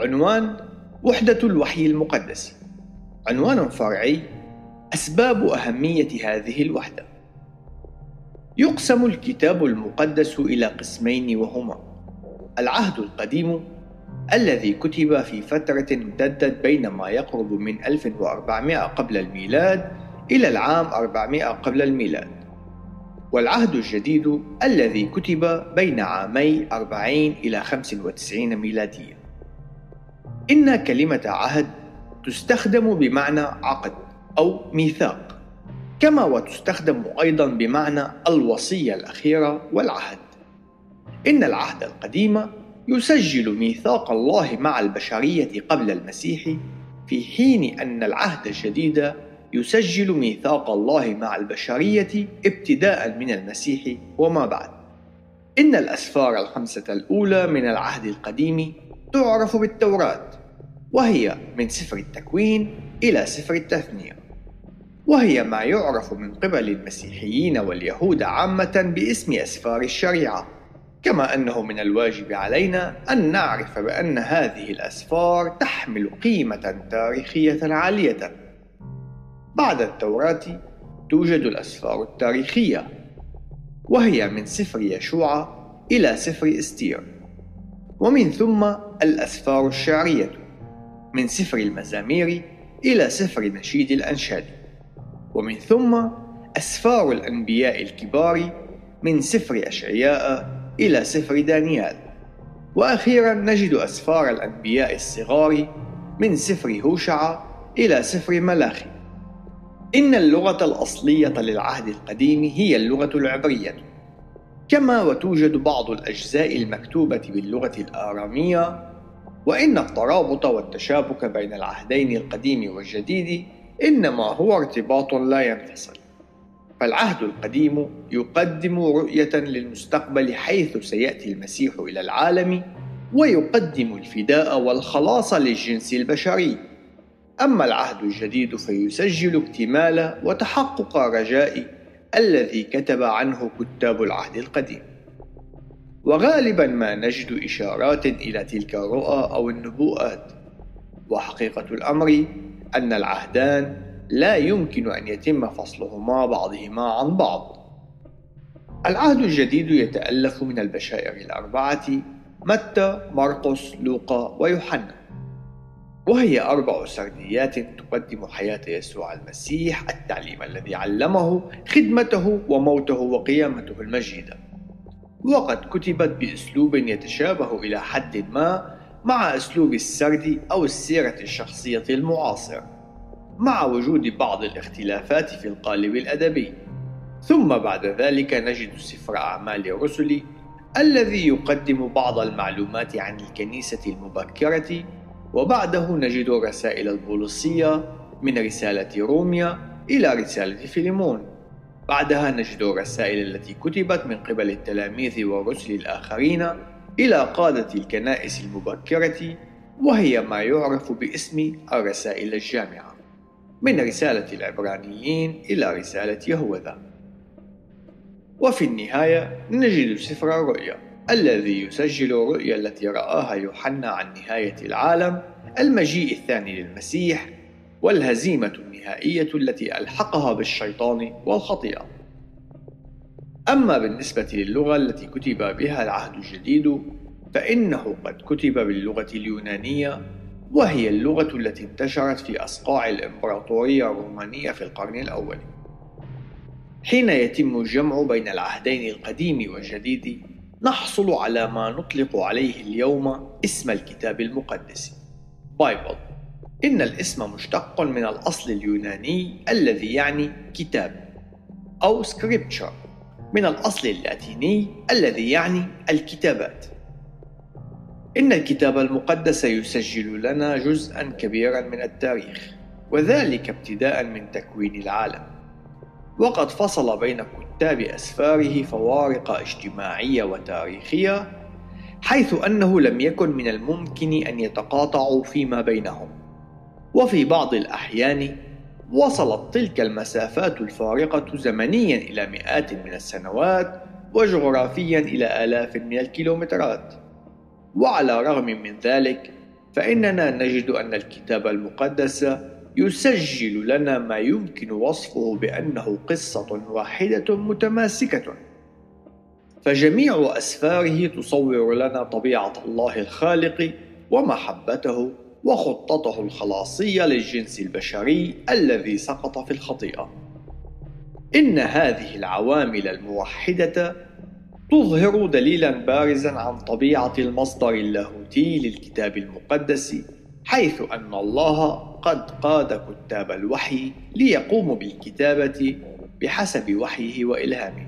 عنوان وحدة الوحي المقدس. عنوان فرعي أسباب أهمية هذه الوحدة. يقسم الكتاب المقدس إلى قسمين وهما العهد القديم الذي كتب في فترة امتدت بين ما يقرب من 1400 قبل الميلاد إلى العام 400 قبل الميلاد. والعهد الجديد الذي كتب بين عامي 40 إلى 95 ميلادية. إن كلمة عهد تستخدم بمعنى عقد أو ميثاق كما وتستخدم أيضا بمعنى الوصية الأخيرة والعهد إن العهد القديم يسجل ميثاق الله مع البشرية قبل المسيح في حين أن العهد الجديد يسجل ميثاق الله مع البشرية ابتداء من المسيح وما بعد. إن الأسفار الخمسة الأولى من العهد القديم تعرف بالتوراة، وهي من سفر التكوين إلى سفر التثنية. وهي ما يعرف من قبل المسيحيين واليهود عامة باسم أسفار الشريعة. كما أنه من الواجب علينا أن نعرف بأن هذه الأسفار تحمل قيمة تاريخية عالية بعد التوراة توجد الأسفار التاريخية وهي من سفر يشوع إلى سفر إستير ومن ثم الأسفار الشعرية من سفر المزامير إلى سفر نشيد الأنشاد. ومن ثم أسفار الأنبياء الكبار من سفر أشعياء إلى سفر دانيال. وأخيرا نجد أسفار الأنبياء الصغار من سفر هوشع إلى سفر ملاخي. إن اللغة الأصلية للعهد القديم هي اللغة العبرية. كما وتوجد بعض الأجزاء المكتوبة باللغة الآرامية وإن الترابط والتشابك بين العهدين القديم والجديد إنما هو ارتباط لا ينفصل. فالعهد القديم يقدم رؤية للمستقبل حيث سيأتي المسيح إلى العالم ويقدم الفداء والخلاص للجنس البشري. أما العهد الجديد فيسجل اكتمال وتحقق رجاء الذي كتب عنه كتاب العهد القديم. وغالبا ما نجد إشارات إلى تلك الرؤى أو النبوءات. وحقيقة الأمر أن العهدان لا يمكن أن يتم فصلهما بعضهما عن بعض. العهد الجديد يتألف من البشائر الأربعة متى، مرقس، لوقا ويوحنا. وهي أربع سرديات تقدم حياة يسوع المسيح التعليم الذي علمه خدمته وموته وقيامته المجيدة. وقد كتبت بأسلوب يتشابه إلى حد ما مع أسلوب السرد أو السيرة الشخصية المعاصر مع وجود بعض الاختلافات في القالب الأدبي. ثم بعد ذلك نجد سفر أعمال الرسل الذي يقدم بعض المعلومات عن الكنيسة المبكرة وبعده نجد الرسائل البوليسية من رسالة روميا إلى رسالة فيليمون. بعدها نجد الرسائل التي كتبت من قبل التلاميذ والرسل الآخرين إلى قادة الكنائس المبكرة وهي ما يعرف باسم الرسائل الجامعة من رسالة العبرانيين إلى رسالة يهوذا. وفي النهاية نجد سفر الرؤيا الذي يسجل الرؤيا التي رآها يوحنا عن نهاية العالم المجيء الثاني للمسيح والهزيمة النهائية التي ألحقها بالشيطان والخطيئة. أما بالنسبة للغة التي كتب بها العهد الجديد فإنه قد كتب باللغة اليونانية وهي اللغة التي انتشرت في أصقاع الإمبراطورية الرومانية في القرن الأول. حين يتم الجمع بين العهدين القديم والجديد نحصل على ما نطلق عليه اليوم اسم الكتاب المقدس بايبل إن الاسم مشتق من الأصل اليوناني الذي يعني كتاب أو scripture من الأصل اللاتيني الذي يعني الكتابات. إن الكتاب المقدس يسجل لنا جزءا كبيرا من التاريخ وذلك ابتداء من تكوين العالم. وقد فصل بين كتاب أسفاره فوارق اجتماعية وتاريخية حيث أنه لم يكن من الممكن أن يتقاطعوا فيما بينهم. وفي بعض الأحيان وصلت تلك المسافات الفارقة زمنيا إلى مئات من السنوات وجغرافيا إلى آلاف من الكيلومترات. وعلى الرغم من ذلك فإننا نجد أن الكتاب المقدس يسجل لنا ما يمكن وصفه بأنه قصة واحدة متماسكة. فجميع أسفاره تصور لنا طبيعة الله الخالق ومحبته وخطته الخلاصية للجنس البشري الذي سقط في الخطيئة. إن هذه العوامل الموحدة تظهر دليلا بارزا عن طبيعة المصدر اللاهوتي للكتاب المقدس حيث أن الله قد قاد كتاب الوحي ليقوموا بالكتابة بحسب وحيه وإلهامه.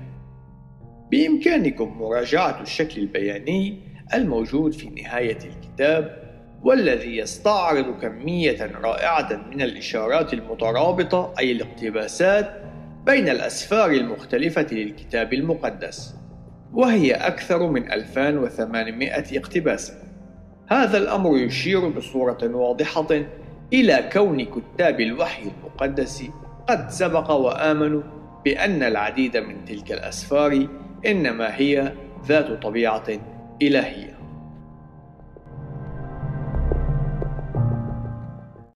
بإمكانكم مراجعة الشكل البياني الموجود في نهاية الكتاب والذي يستعرض كمية رائعة من الإشارات المترابطة أي الاقتباسات بين الأسفار المختلفة للكتاب المقدس وهي أكثر من 2800 اقتباس. هذا الأمر يشير بصورة واضحة إلى كون كتاب الوحي المقدس قد سبق وآمنوا بأن العديد من تلك الأسفار إنما هي ذات طبيعة إلهية.